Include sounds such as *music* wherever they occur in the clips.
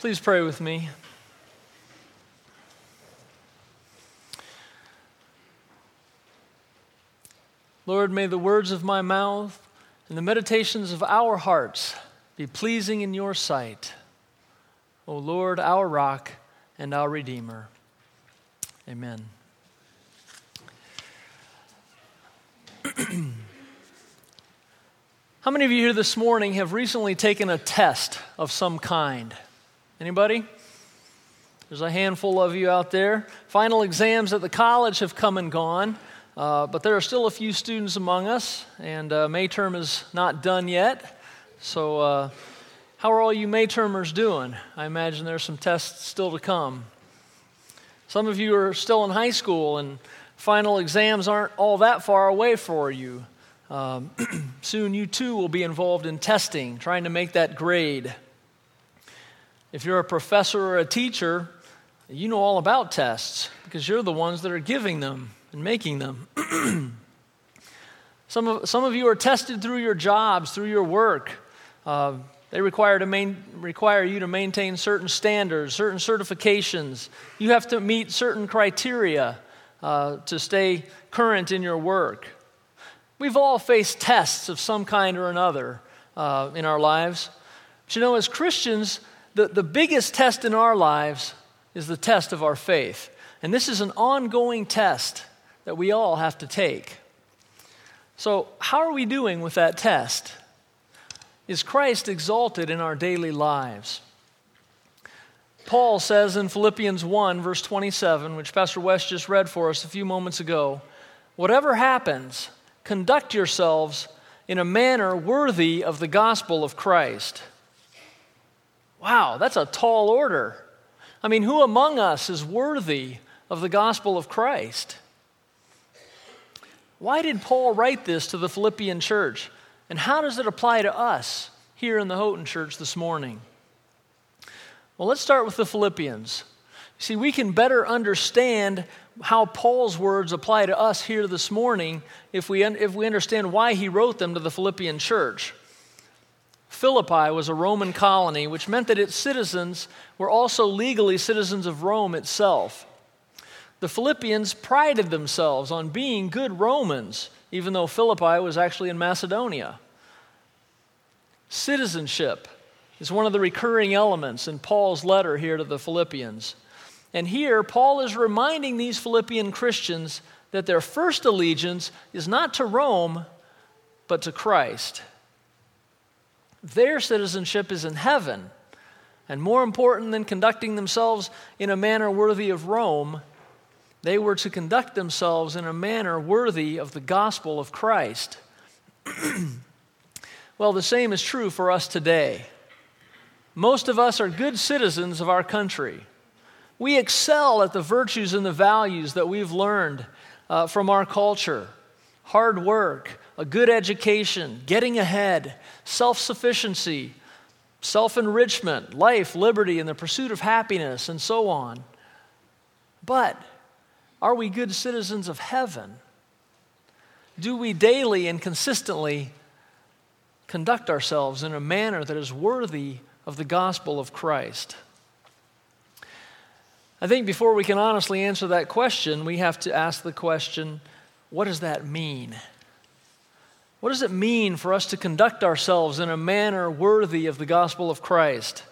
Please pray with me. Lord, may the words of my mouth and the meditations of our hearts be pleasing in your sight. O Lord, our rock and our Redeemer. Amen. *clears throat* How many of you here this morning have recently taken a test of some kind? Anybody? There's a handful of you out there. Final exams at the college have come and gone, uh, but there are still a few students among us, and uh, May term is not done yet. So, uh, how are all you May termers doing? I imagine there's some tests still to come. Some of you are still in high school, and final exams aren't all that far away for you. Um, *clears throat* soon, you too will be involved in testing, trying to make that grade. If you're a professor or a teacher, you know all about tests because you're the ones that are giving them and making them. *clears throat* some, of, some of you are tested through your jobs, through your work. Uh, they require, to main, require you to maintain certain standards, certain certifications. You have to meet certain criteria uh, to stay current in your work. We've all faced tests of some kind or another uh, in our lives. But you know, as Christians, the, the biggest test in our lives is the test of our faith. And this is an ongoing test that we all have to take. So, how are we doing with that test? Is Christ exalted in our daily lives? Paul says in Philippians 1, verse 27, which Pastor West just read for us a few moments ago whatever happens, conduct yourselves in a manner worthy of the gospel of Christ. Wow, that's a tall order. I mean, who among us is worthy of the gospel of Christ? Why did Paul write this to the Philippian church? And how does it apply to us here in the Houghton church this morning? Well, let's start with the Philippians. See, we can better understand how Paul's words apply to us here this morning if we, if we understand why he wrote them to the Philippian church. Philippi was a Roman colony, which meant that its citizens were also legally citizens of Rome itself. The Philippians prided themselves on being good Romans, even though Philippi was actually in Macedonia. Citizenship is one of the recurring elements in Paul's letter here to the Philippians. And here, Paul is reminding these Philippian Christians that their first allegiance is not to Rome, but to Christ. Their citizenship is in heaven. And more important than conducting themselves in a manner worthy of Rome, they were to conduct themselves in a manner worthy of the gospel of Christ. *clears throat* well, the same is true for us today. Most of us are good citizens of our country. We excel at the virtues and the values that we've learned uh, from our culture hard work, a good education, getting ahead, self sufficiency, self enrichment, life, liberty, and the pursuit of happiness, and so on. But are we good citizens of heaven? Do we daily and consistently conduct ourselves in a manner that is worthy of the gospel of Christ? I think before we can honestly answer that question, we have to ask the question what does that mean? What does it mean for us to conduct ourselves in a manner worthy of the gospel of Christ?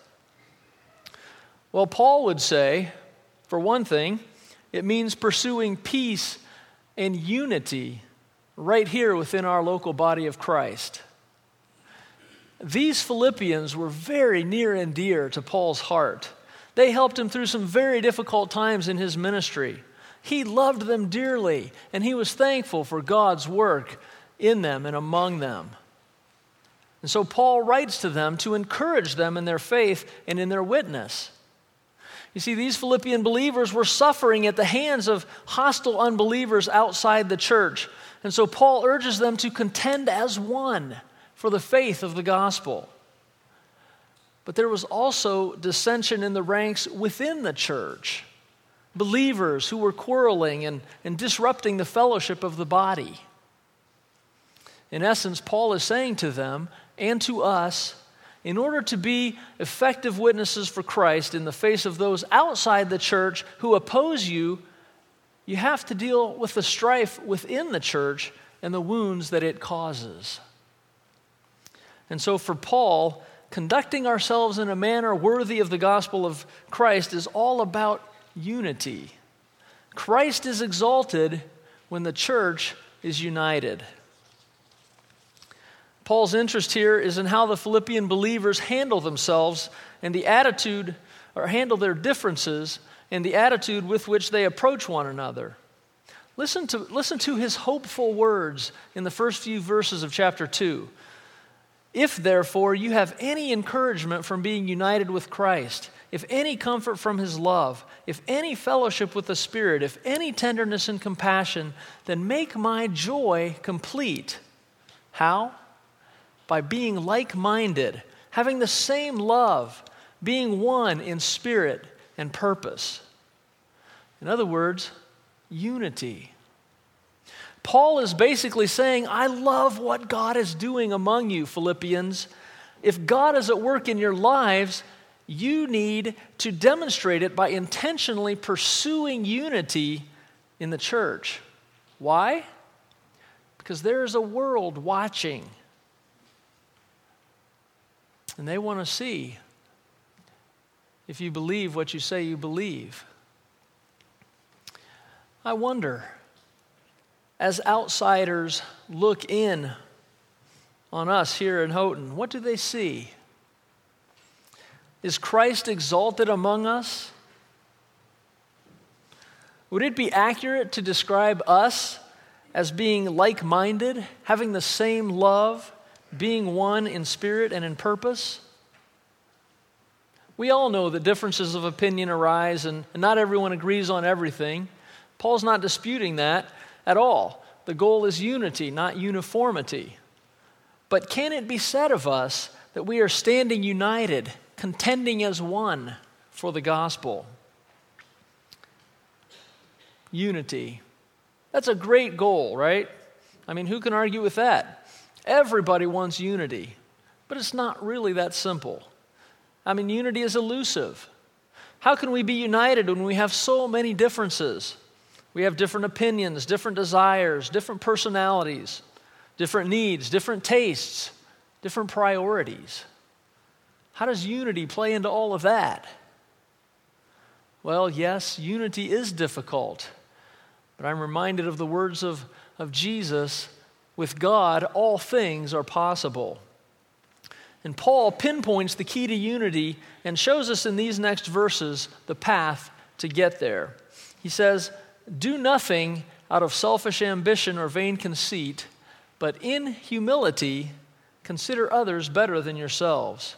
Well, Paul would say, for one thing, it means pursuing peace and unity right here within our local body of Christ. These Philippians were very near and dear to Paul's heart. They helped him through some very difficult times in his ministry. He loved them dearly, and he was thankful for God's work in them and among them. And so Paul writes to them to encourage them in their faith and in their witness. You see, these Philippian believers were suffering at the hands of hostile unbelievers outside the church. And so Paul urges them to contend as one for the faith of the gospel. But there was also dissension in the ranks within the church. Believers who were quarreling and, and disrupting the fellowship of the body. In essence, Paul is saying to them and to us in order to be effective witnesses for Christ in the face of those outside the church who oppose you, you have to deal with the strife within the church and the wounds that it causes. And so, for Paul, conducting ourselves in a manner worthy of the gospel of Christ is all about unity. Christ is exalted when the church is united. Paul's interest here is in how the Philippian believers handle themselves and the attitude, or handle their differences, and the attitude with which they approach one another. Listen to, listen to his hopeful words in the first few verses of chapter 2. If, therefore, you have any encouragement from being united with Christ, if any comfort from his love, if any fellowship with the Spirit, if any tenderness and compassion, then make my joy complete. How? By being like minded, having the same love, being one in spirit and purpose. In other words, unity. Paul is basically saying, I love what God is doing among you, Philippians. If God is at work in your lives, you need to demonstrate it by intentionally pursuing unity in the church. Why? Because there is a world watching. And they want to see if you believe what you say you believe. I wonder as outsiders look in on us here in Houghton, what do they see? Is Christ exalted among us? Would it be accurate to describe us as being like minded, having the same love, being one in spirit and in purpose? We all know that differences of opinion arise and, and not everyone agrees on everything. Paul's not disputing that at all. The goal is unity, not uniformity. But can it be said of us that we are standing united, contending as one for the gospel? Unity. That's a great goal, right? I mean, who can argue with that? Everybody wants unity, but it's not really that simple. I mean, unity is elusive. How can we be united when we have so many differences? We have different opinions, different desires, different personalities, different needs, different tastes, different priorities. How does unity play into all of that? Well, yes, unity is difficult, but I'm reminded of the words of, of Jesus with God, all things are possible. And Paul pinpoints the key to unity and shows us in these next verses the path to get there. He says, do nothing out of selfish ambition or vain conceit, but in humility consider others better than yourselves.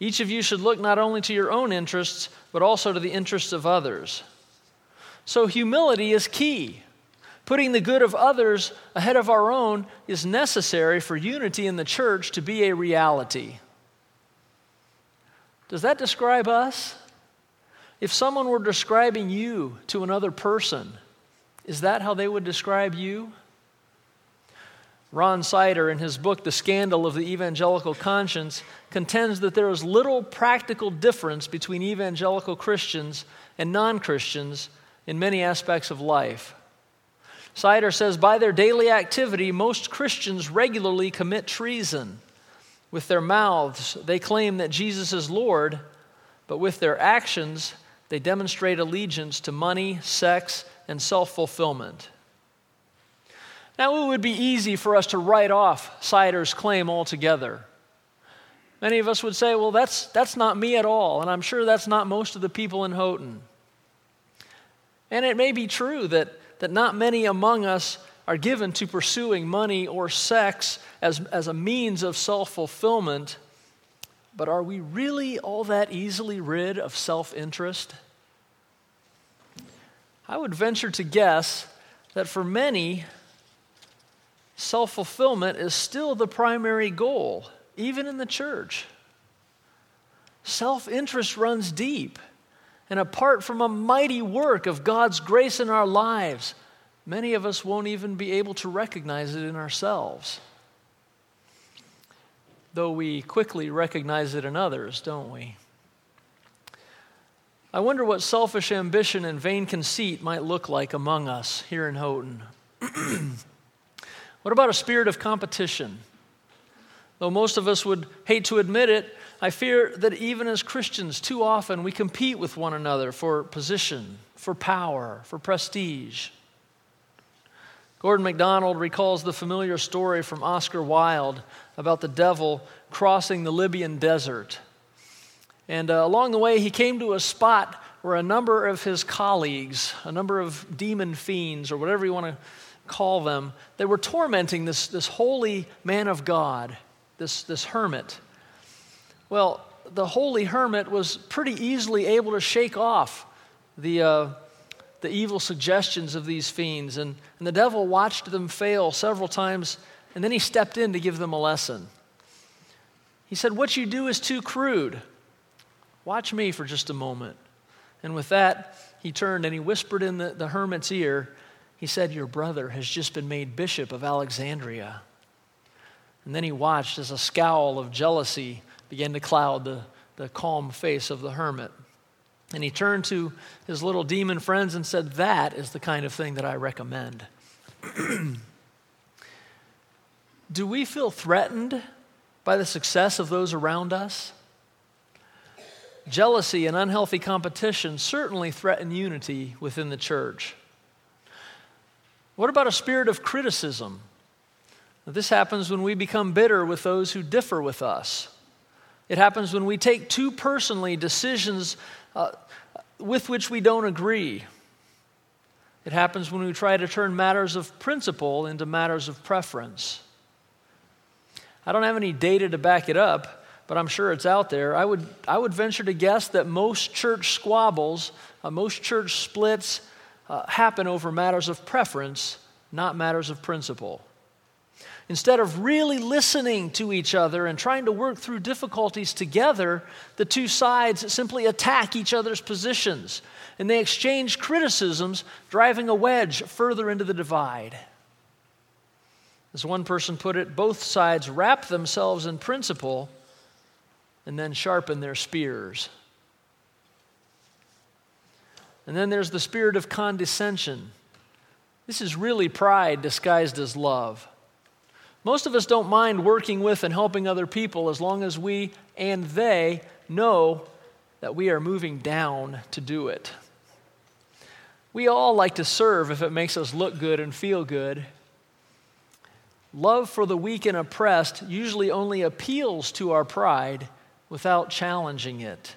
Each of you should look not only to your own interests, but also to the interests of others. So, humility is key. Putting the good of others ahead of our own is necessary for unity in the church to be a reality. Does that describe us? If someone were describing you to another person, is that how they would describe you? Ron Sider, in his book, The Scandal of the Evangelical Conscience, contends that there is little practical difference between evangelical Christians and non Christians in many aspects of life. Sider says, by their daily activity, most Christians regularly commit treason. With their mouths, they claim that Jesus is Lord, but with their actions, they demonstrate allegiance to money, sex, and self fulfillment. Now, it would be easy for us to write off Sider's claim altogether. Many of us would say, well, that's, that's not me at all, and I'm sure that's not most of the people in Houghton. And it may be true that, that not many among us are given to pursuing money or sex as, as a means of self fulfillment but are we really all that easily rid of self interest? I would venture to guess that for many, self fulfillment is still the primary goal, even in the church. Self interest runs deep, and apart from a mighty work of God's grace in our lives, many of us won't even be able to recognize it in ourselves. though we quickly recognize it in others, don't we? I wonder what selfish ambition and vain conceit might look like among us here in Houghton. *clears throat* what about a spirit of competition? Though most of us would hate to admit it, I fear that even as Christians, too often we compete with one another for position, for power, for prestige. Gordon MacDonald recalls the familiar story from Oscar Wilde about the devil crossing the Libyan desert. And uh, along the way, he came to a spot where a number of his colleagues, a number of demon fiends, or whatever you want to call them, they were tormenting this, this holy man of God, this, this hermit. Well, the holy hermit was pretty easily able to shake off the, uh, the evil suggestions of these fiends, and, and the devil watched them fail several times, and then he stepped in to give them a lesson. He said, What you do is too crude. Watch me for just a moment. And with that, he turned and he whispered in the, the hermit's ear, He said, Your brother has just been made bishop of Alexandria. And then he watched as a scowl of jealousy began to cloud the, the calm face of the hermit. And he turned to his little demon friends and said, That is the kind of thing that I recommend. *clears throat* Do we feel threatened by the success of those around us? Jealousy and unhealthy competition certainly threaten unity within the church. What about a spirit of criticism? This happens when we become bitter with those who differ with us. It happens when we take too personally decisions uh, with which we don't agree. It happens when we try to turn matters of principle into matters of preference. I don't have any data to back it up, but I'm sure it's out there. I would, I would venture to guess that most church squabbles, uh, most church splits uh, happen over matters of preference, not matters of principle. Instead of really listening to each other and trying to work through difficulties together, the two sides simply attack each other's positions and they exchange criticisms, driving a wedge further into the divide. As one person put it, both sides wrap themselves in principle and then sharpen their spears. And then there's the spirit of condescension. This is really pride disguised as love. Most of us don't mind working with and helping other people as long as we and they know that we are moving down to do it. We all like to serve if it makes us look good and feel good. Love for the weak and oppressed usually only appeals to our pride without challenging it.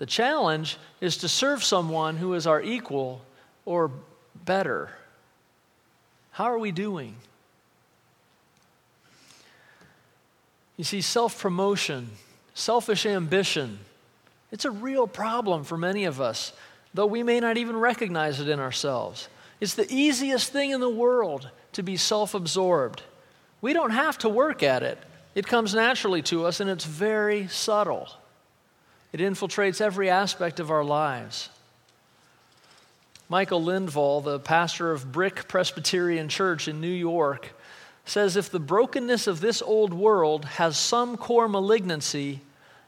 The challenge is to serve someone who is our equal or better. How are we doing? You see, self promotion, selfish ambition, it's a real problem for many of us, though we may not even recognize it in ourselves. It's the easiest thing in the world to be self absorbed. We don't have to work at it, it comes naturally to us, and it's very subtle. It infiltrates every aspect of our lives. Michael Lindvall, the pastor of Brick Presbyterian Church in New York, says if the brokenness of this old world has some core malignancy,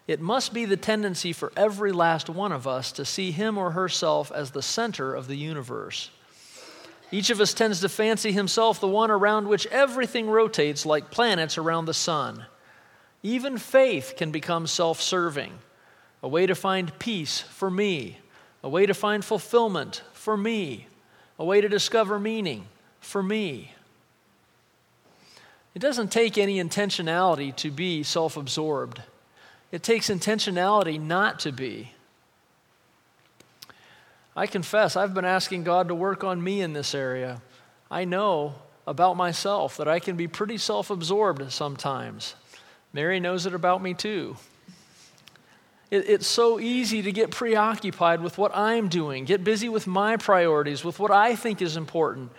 it must be the tendency for every last one of us to see him or herself as the center of the universe. Each of us tends to fancy himself the one around which everything rotates like planets around the sun. Even faith can become self serving, a way to find peace for me, a way to find fulfillment for me, a way to discover meaning for me. It doesn't take any intentionality to be self absorbed, it takes intentionality not to be. I confess, I've been asking God to work on me in this area. I know about myself that I can be pretty self absorbed sometimes. Mary knows it about me too. It, it's so easy to get preoccupied with what I'm doing, get busy with my priorities, with what I think is important.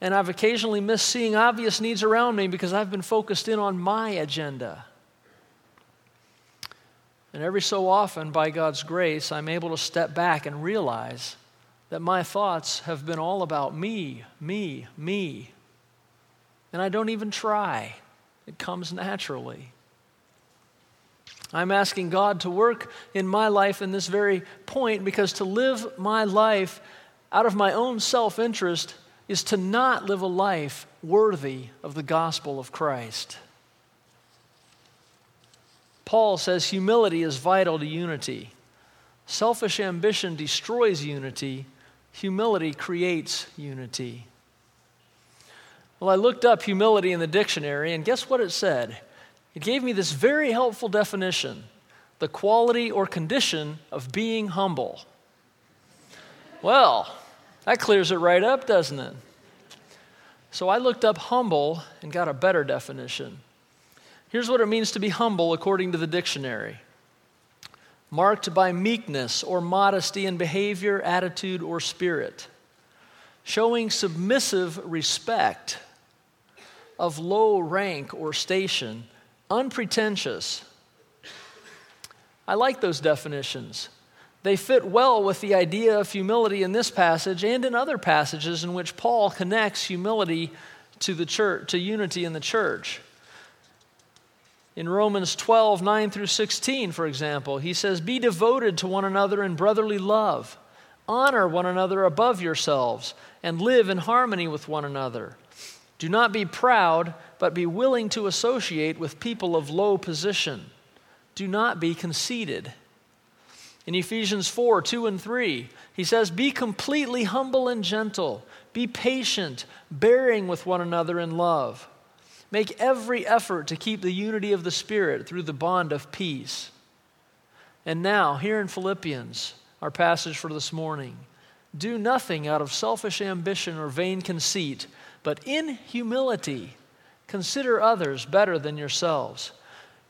And I've occasionally missed seeing obvious needs around me because I've been focused in on my agenda. And every so often, by God's grace, I'm able to step back and realize that my thoughts have been all about me, me, me. And I don't even try, it comes naturally. I'm asking God to work in my life in this very point because to live my life out of my own self interest is to not live a life worthy of the gospel of Christ. Paul says humility is vital to unity. Selfish ambition destroys unity, humility creates unity. Well, I looked up humility in the dictionary, and guess what it said? It gave me this very helpful definition the quality or condition of being humble. Well, that clears it right up, doesn't it? So I looked up humble and got a better definition. Here's what it means to be humble according to the dictionary marked by meekness or modesty in behavior, attitude, or spirit, showing submissive respect of low rank or station, unpretentious. I like those definitions. They fit well with the idea of humility in this passage and in other passages in which Paul connects humility to the church, to unity in the church. In Romans 12, 9 through 16, for example, he says, Be devoted to one another in brotherly love, honor one another above yourselves, and live in harmony with one another. Do not be proud, but be willing to associate with people of low position. Do not be conceited. In Ephesians 4 2 and 3, he says, Be completely humble and gentle, be patient, bearing with one another in love. Make every effort to keep the unity of the Spirit through the bond of peace. And now, here in Philippians, our passage for this morning, do nothing out of selfish ambition or vain conceit, but in humility consider others better than yourselves.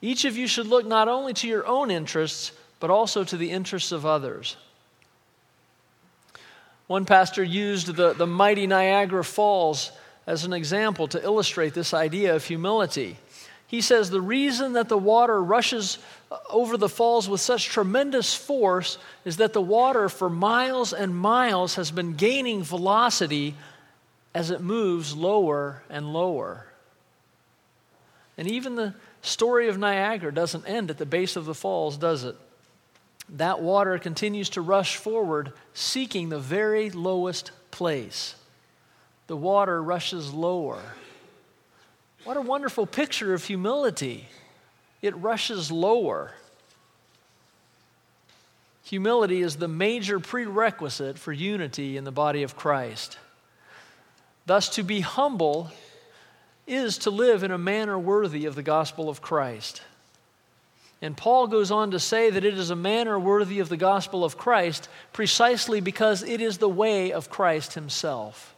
Each of you should look not only to your own interests, but also to the interests of others. One pastor used the, the mighty Niagara Falls as an example to illustrate this idea of humility. He says the reason that the water rushes uh, over the falls with such tremendous force is that the water for miles and miles has been gaining velocity as it moves lower and lower. And even the story of Niagara doesn't end at the base of the falls, does it? That water continues to rush forward, seeking the very lowest place the water rushes lower. What a wonderful picture of humility! It rushes lower. Humility is the major prerequisite for unity in the body of Christ. Thus, to be humble is to live in a manner worthy of the gospel of Christ. And Paul goes on to say that it is a manner worthy of the gospel of Christ precisely because it is the way of Christ himself.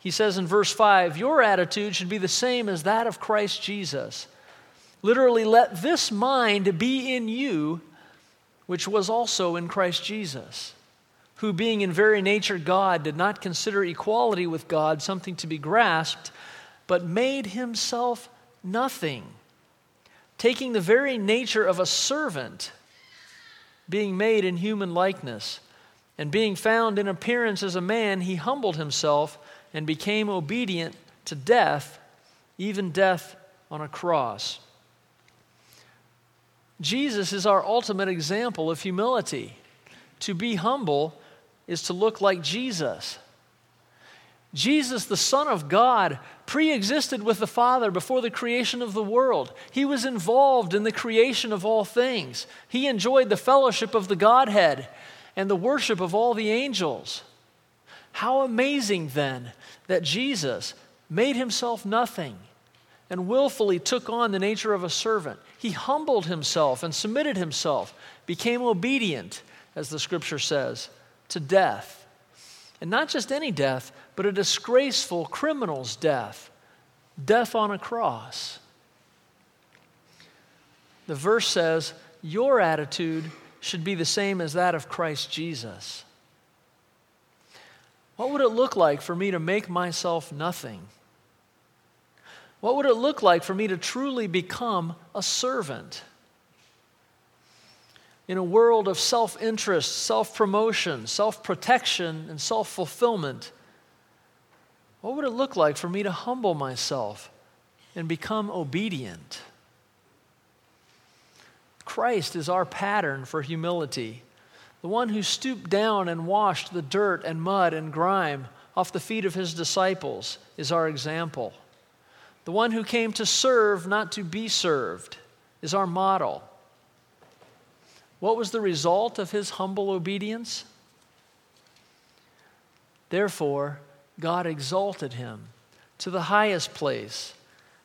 He says in verse 5 Your attitude should be the same as that of Christ Jesus. Literally, let this mind be in you, which was also in Christ Jesus, who, being in very nature God, did not consider equality with God something to be grasped, but made himself nothing, taking the very nature of a servant, being made in human likeness. And being found in appearance as a man, he humbled himself and became obedient to death, even death on a cross. Jesus is our ultimate example of humility. To be humble is to look like Jesus. Jesus, the Son of God, pre existed with the Father before the creation of the world. He was involved in the creation of all things. He enjoyed the fellowship of the Godhead and the worship of all the angels. How amazing then that Jesus made himself nothing and willfully took on the nature of a servant. He humbled himself and submitted himself, became obedient, as the scripture says, to death. And not just any death, but a disgraceful criminal's death death on a cross. The verse says, Your attitude should be the same as that of Christ Jesus. What would it look like for me to make myself nothing? What would it look like for me to truly become a servant? In a world of self interest, self promotion, self protection, and self fulfillment, what would it look like for me to humble myself and become obedient? Christ is our pattern for humility. The one who stooped down and washed the dirt and mud and grime off the feet of his disciples is our example. The one who came to serve, not to be served, is our model. What was the result of his humble obedience? Therefore, God exalted him to the highest place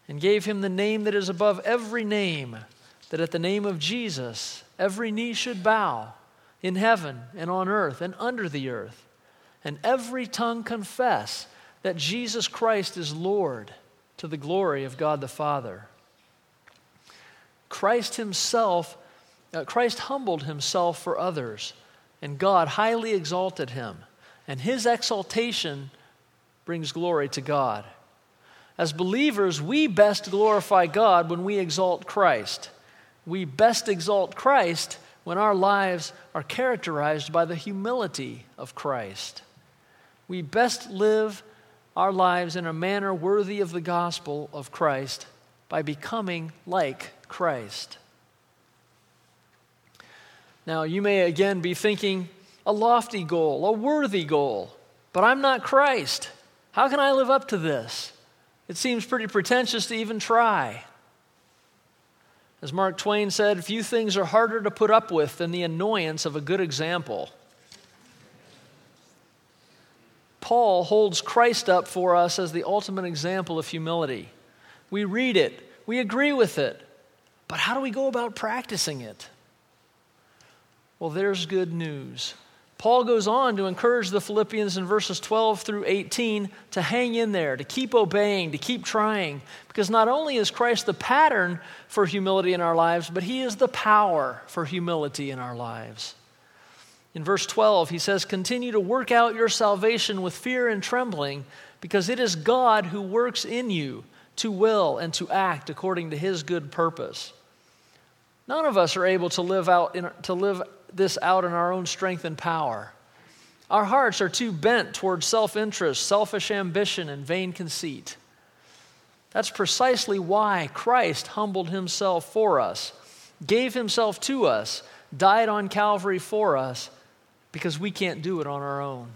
and gave him the name that is above every name, that at the name of Jesus every knee should bow in heaven and on earth and under the earth, and every tongue confess that Jesus Christ is Lord to the glory of God the Father. Christ himself, uh, Christ humbled himself for others, and God highly exalted him, and his exaltation brings glory to God. As believers, we best glorify God when we exalt Christ. We best exalt Christ when our lives are characterized by the humility of Christ. We best live our lives in a manner worthy of the gospel of Christ by becoming like Christ. Now, you may again be thinking a lofty goal, a worthy goal, but I'm not Christ. How can I live up to this? It seems pretty pretentious to even try. As Mark Twain said, few things are harder to put up with than the annoyance of a good example. Paul holds Christ up for us as the ultimate example of humility. We read it, we agree with it, but how do we go about practicing it? Well, there's good news. Paul goes on to encourage the Philippians in verses 12 through 18 to hang in there, to keep obeying, to keep trying, because not only is Christ the pattern for humility in our lives, but he is the power for humility in our lives. In verse 12, he says, Continue to work out your salvation with fear and trembling, because it is God who works in you to will and to act according to his good purpose. None of us are able to live, out in, to live this out in our own strength and power. Our hearts are too bent towards self interest, selfish ambition, and vain conceit. That's precisely why Christ humbled himself for us, gave himself to us, died on Calvary for us, because we can't do it on our own.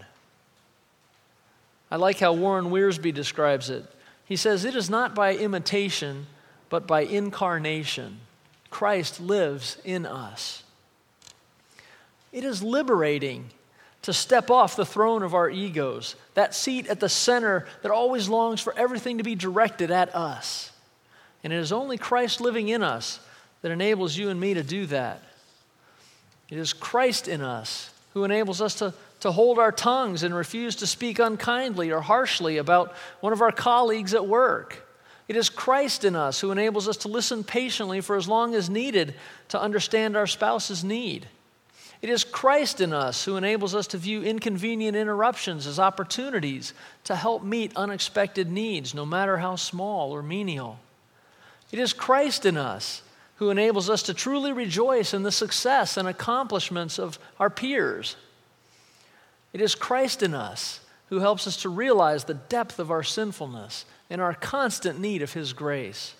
I like how Warren Wiersbe describes it. He says, It is not by imitation, but by incarnation. Christ lives in us. It is liberating to step off the throne of our egos, that seat at the center that always longs for everything to be directed at us. And it is only Christ living in us that enables you and me to do that. It is Christ in us who enables us to, to hold our tongues and refuse to speak unkindly or harshly about one of our colleagues at work. It is Christ in us who enables us to listen patiently for as long as needed to understand our spouse's need. It is Christ in us who enables us to view inconvenient interruptions as opportunities to help meet unexpected needs, no matter how small or menial. It is Christ in us who enables us to truly rejoice in the success and accomplishments of our peers. It is Christ in us who helps us to realize the depth of our sinfulness and our constant need of His grace.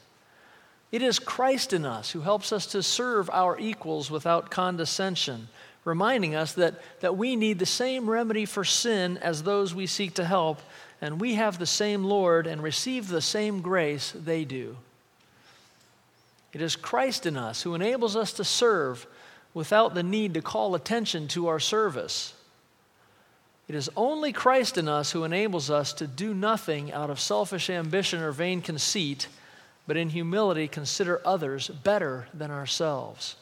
It is Christ in us who helps us to serve our equals without condescension reminding us that, that we need the same remedy for sin as those we seek to help, and we have the same Lord and receive the same grace they do. It is Christ in us who enables us to serve without the need to call attention to our service. It is only Christ in us who enables us to do nothing out of selfish ambition or vain conceit, but in humility consider others better than ourselves.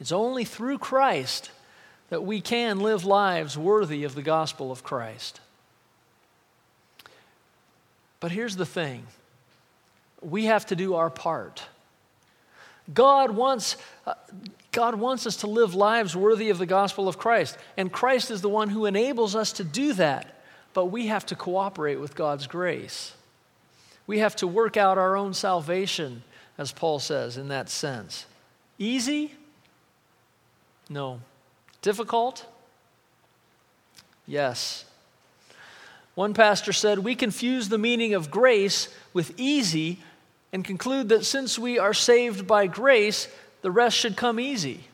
It's only through Christ that we can live lives worthy of the gospel of Christ. But here's the thing we have to do our part. God wants, uh, God wants us to live lives worthy of the gospel of Christ, and Christ is the one who enables us to do that. But we have to cooperate with God's grace. We have to work out our own salvation, as Paul says, in that sense. Easy? No. Difficult? Yes. One pastor said, We confuse the meaning of grace with easy and conclude that since we are saved by grace, the rest should come easy.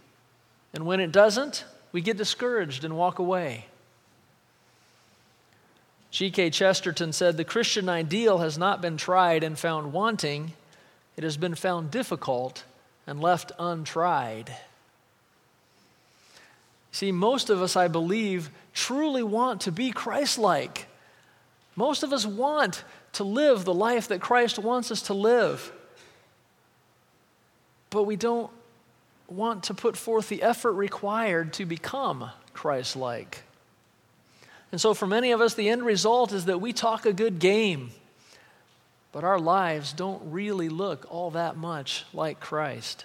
And when it doesn't, we get discouraged and walk away. G.K. Chesterton said the Christian ideal has not been tried and found wanting, it has been found difficult and left untried. See, most of us, I believe, truly want to be Christ like. Most of us want to live the life that Christ wants us to live. But we don't want to put forth the effort required to become Christ like. And so, for many of us, the end result is that we talk a good game, but our lives don't really look all that much like Christ.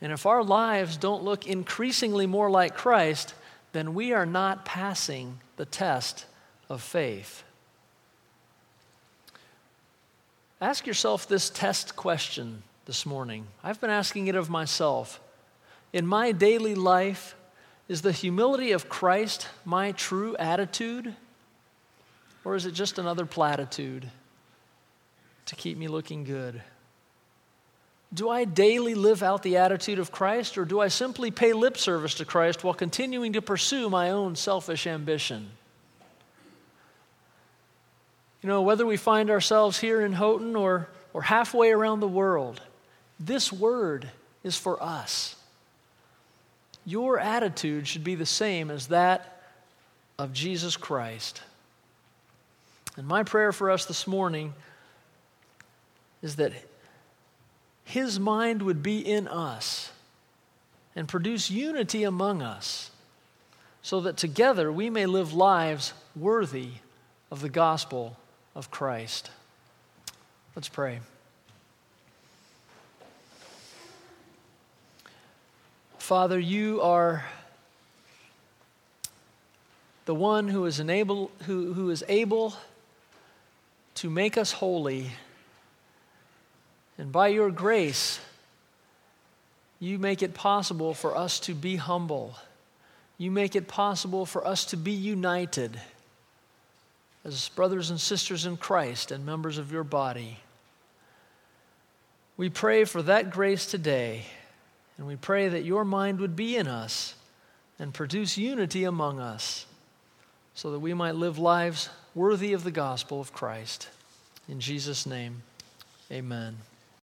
And if our lives don't look increasingly more like Christ, then we are not passing the test of faith. Ask yourself this test question this morning. I've been asking it of myself. In my daily life, is the humility of Christ my true attitude? Or is it just another platitude to keep me looking good? Do I daily live out the attitude of Christ, or do I simply pay lip service to Christ while continuing to pursue my own selfish ambition? You know, whether we find ourselves here in Houghton or, or halfway around the world, this word is for us. Your attitude should be the same as that of Jesus Christ. And my prayer for us this morning is that His mind would be in us and produce unity among us so that together we may live lives worthy of the gospel of Christ. Let's pray. Father, you are the one who is, enable, who, who is able to make us holy. And by your grace, you make it possible for us to be humble. You make it possible for us to be united as brothers and sisters in Christ and members of your body. We pray for that grace today. And we pray that your mind would be in us and produce unity among us so that we might live lives worthy of the gospel of Christ. In Jesus' name, amen.